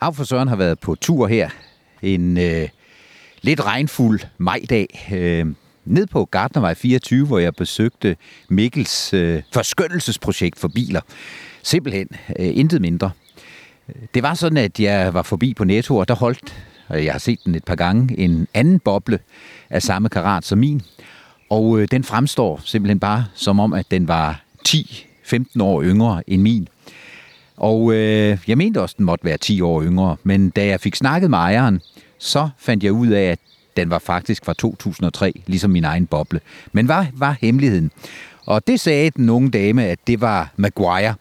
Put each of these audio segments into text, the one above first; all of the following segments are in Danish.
Af for Søren har været på tur her en øh, lidt regnfuld majdag. Øh, ned på Gardnervej 24, hvor jeg besøgte Mikkels øh, forskønnelsesprojekt for biler. Simpelthen øh, intet mindre. Det var sådan, at jeg var forbi på Netto, og der holdt, og jeg har set den et par gange, en anden boble af samme karat som min. Og øh, den fremstår simpelthen bare som om, at den var 10-15 år yngre end min. Og øh, jeg mente også, den måtte være 10 år yngre, men da jeg fik snakket med ejeren, så fandt jeg ud af, at den var faktisk fra 2003, ligesom min egen boble. Men hvad var hemmeligheden? Og det sagde den unge dame, at det var Maguire.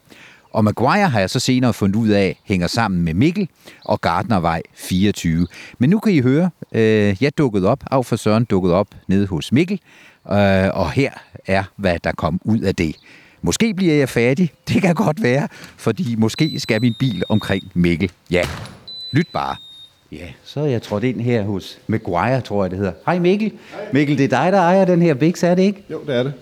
Og Maguire har jeg så senere fundet ud af, hænger sammen med Mikkel og Gardnervej 24. Men nu kan I høre, øh, jeg dukkede op, af for Søren dukkede op nede hos Mikkel, øh, og her er, hvad der kom ud af det. Måske bliver jeg færdig, det kan godt være, fordi måske skal min bil omkring Mikkel. Ja, lyt bare. Ja, så er jeg trådt ind her hos Maguire, tror jeg det hedder. Hej Mikkel. Hej. Mikkel, det er dig, der ejer den her Bix, er det ikke? Jo, det er det.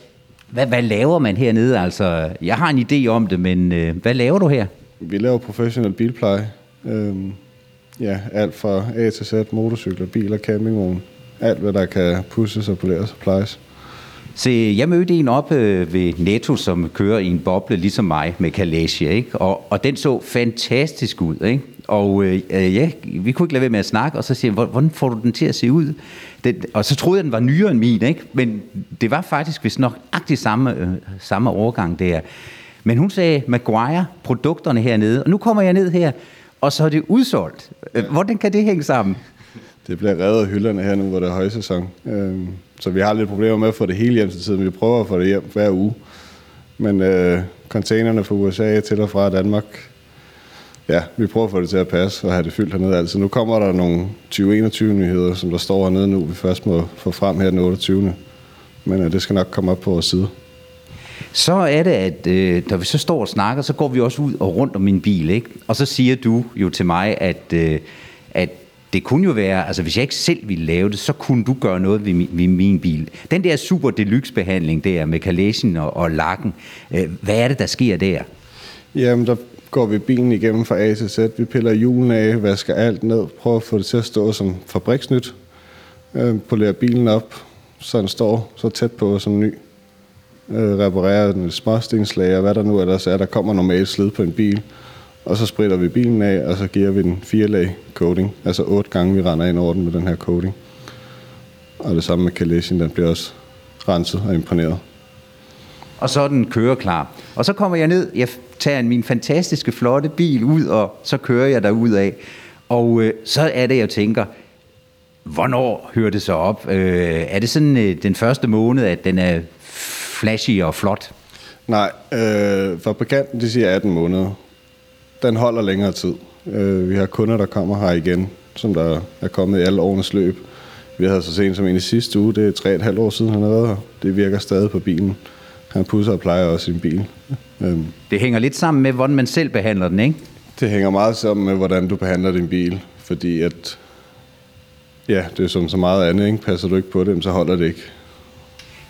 Hvad, hvad laver man hernede? Altså, jeg har en idé om det, men øh, hvad laver du her? Vi laver professionel bilpleje. Øhm, ja, alt fra A til Z, motorcykler, biler, campingvogn. Alt, hvad der kan pusses og poleres og plejes. Se, jeg mødte en op øh, ved Netto, som kører i en boble ligesom mig med Kalasia, ikke? Og, og den så fantastisk ud, ikke? Og øh, ja, vi kunne ikke lade være med at snakke, og så siger jeg, hvordan får du den til at se ud? Den, og så troede jeg, den var nyere end min, ikke? Men det var faktisk vist nok agtig samme, øh, samme overgang der. Men hun sagde, Maguire, produkterne hernede, og nu kommer jeg ned her, og så er det udsolgt. Øh, hvordan kan det hænge sammen? Det bliver revet af hylderne her nu, hvor det er højsæson. Øhm, så vi har lidt problemer med at få det hele hjem til tiden. Vi prøver at få det hjem hver uge. Men øh, containerne fra USA til og fra Danmark, ja, vi prøver at få det til at passe og have det fyldt hernede Altså, Nu kommer der nogle 2021-nyheder, som der står hernede nu, vi først må få frem her den 28. Men øh, det skal nok komme op på vores side. Så er det, at øh, når vi så står og snakker, så går vi også ud og rundt om min bil, ikke? Og så siger du jo til mig, at, øh, at det kunne jo være, altså hvis jeg ikke selv ville lave det, så kunne du gøre noget ved min, ved min bil. Den der super deluxe behandling der med kalæsen og, og lakken, øh, hvad er det, der sker der? Jamen, der går vi bilen igennem fra A til Z. Vi piller hjulene af, vasker alt ned, prøver at få det til at stå som fabriksnyt. Øh, polerer bilen op, så den står så tæt på som ny. Øh, reparerer den småstenslag og hvad der nu ellers er. Der kommer normalt slid på en bil. Og så spritter vi bilen af, og så giver vi den fire lag coating. Altså otte gange, vi render ind over den med den her coating. Og det samme med kalechen, den bliver også renset og imponeret. Og så er den klar. Og så kommer jeg ned, jeg tager min fantastiske, flotte bil ud, og så kører jeg derud af. Og øh, så er det, jeg tænker, hvornår hører det så op? Øh, er det sådan øh, den første måned, at den er flashy og flot? Nej, øh, fabrikanten de siger 18 måneder. Den holder længere tid. Øh, vi har kunder, der kommer her igen, som der er kommet i alle årenes løb. Vi havde så sent som en i sidste uge, det er tre et halvt år siden, han har været her. Det virker stadig på bilen. Han pusser og plejer også sin bil. Øhm. Det hænger lidt sammen med, hvordan man selv behandler den, ikke? Det hænger meget sammen med, hvordan du behandler din bil. Fordi at, ja, det er som så meget andet, ikke? Passer du ikke på det, så holder det ikke.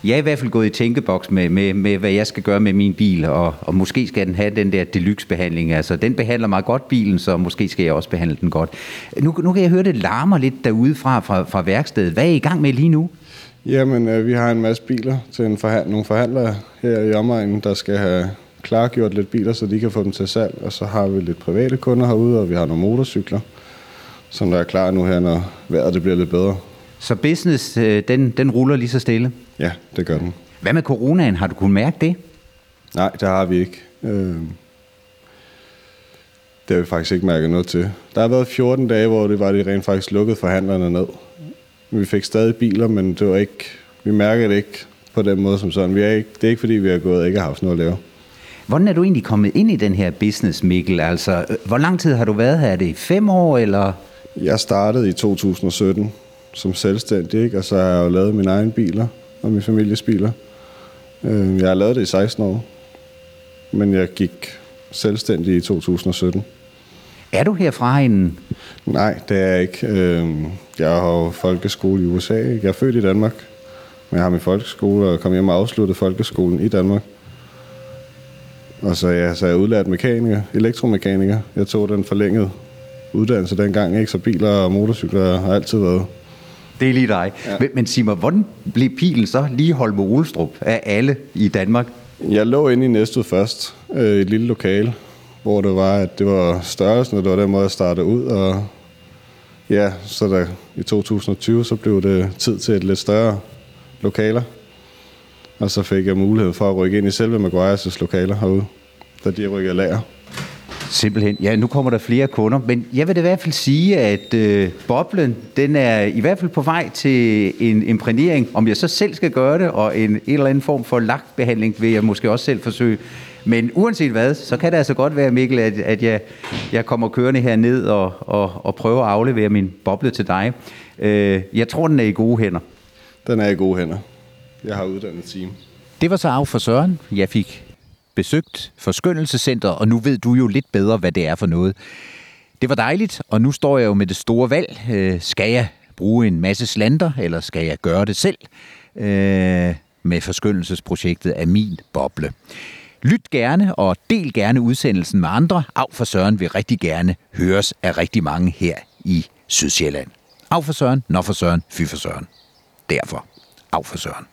Jeg er i hvert fald gået i tænkeboks med, med, med hvad jeg skal gøre med min bil, og, og måske skal den have den der deluxe-behandling. Altså, den behandler meget godt, bilen, så måske skal jeg også behandle den godt. Nu, nu kan jeg høre, det larmer lidt derude fra, fra, fra værkstedet. Hvad er I gang med lige nu? Jamen, øh, vi har en masse biler til en forhand- nogle forhandlere her i omegnen, der skal have klargjort lidt biler, så de kan få dem til salg. Og så har vi lidt private kunder herude, og vi har nogle motorcykler, som der er klar nu her, når vejret det bliver lidt bedre. Så business, øh, den, den ruller lige så stille? Ja, det gør den. Hvad med coronaen? Har du kunnet mærke det? Nej, det har vi ikke. Øh, det har vi faktisk ikke mærket noget til. Der har været 14 dage, hvor det var, de rent faktisk lukket forhandlerne ned. Vi fik stadig biler, men det var ikke, vi mærker det ikke på den måde som sådan. Vi er ikke, det er ikke fordi, vi har gået og ikke har haft noget at lave. Hvordan er du egentlig kommet ind i den her business, Mikkel? Altså, øh, hvor lang tid har du været her? Er det fem år, eller? Jeg startede i 2017 som selvstændig, ikke? og så har jeg jo lavet mine egne biler og min families biler. Øh, jeg har lavet det i 16 år, men jeg gik selvstændig i 2017. Er du herfra en... Nej, det er jeg ikke. Øhm, jeg har folkeskole i USA. Jeg er født i Danmark, men jeg har min folkeskole og kom hjem og afsluttet folkeskolen i Danmark. Og så, ja, så er jeg udlært mekaniker, elektromekaniker. Jeg tog den forlænget uddannelse dengang, ikke? så biler og motorcykler har altid været det er lige dig. Ja. Men, men sig mig, hvordan blev pilen så lige holdt med Olstrup af alle i Danmark? Jeg lå inde i Næstved først, øh, et lille lokale, hvor det var, at det var størrelsen, og det var den måde, jeg startede ud. Og ja, så der, i 2020, så blev det tid til et lidt større lokaler. Og så fik jeg mulighed for at rykke ind i selve Maguire's lokaler herude, da de rykkede lager. Simpelthen. Ja, nu kommer der flere kunder, men jeg vil i hvert fald sige, at øh, boblen, den er i hvert fald på vej til en imprægnering. Om jeg så selv skal gøre det, og en, en eller anden form for lagtbehandling, vil jeg måske også selv forsøge. Men uanset hvad, så kan det altså godt være, Mikkel, at, at jeg, jeg kommer kørende her ned og, og, og prøver at aflevere min boble til dig. Øh, jeg tror, den er i gode hænder. Den er i gode hænder. Jeg har uddannet team. Det var så af for Søren. Jeg fik besøgt Forskønnelsescenter, og nu ved du jo lidt bedre, hvad det er for noget. Det var dejligt, og nu står jeg jo med det store valg. Øh, skal jeg bruge en masse slander, eller skal jeg gøre det selv øh, med forskyndelsesprojektet af min boble? Lyt gerne og del gerne udsendelsen med andre. Af for Søren vil rigtig gerne høres af rigtig mange her i Sydsjælland. Af for Søren, når for Søren, fy for Søren. Derfor, af for Søren.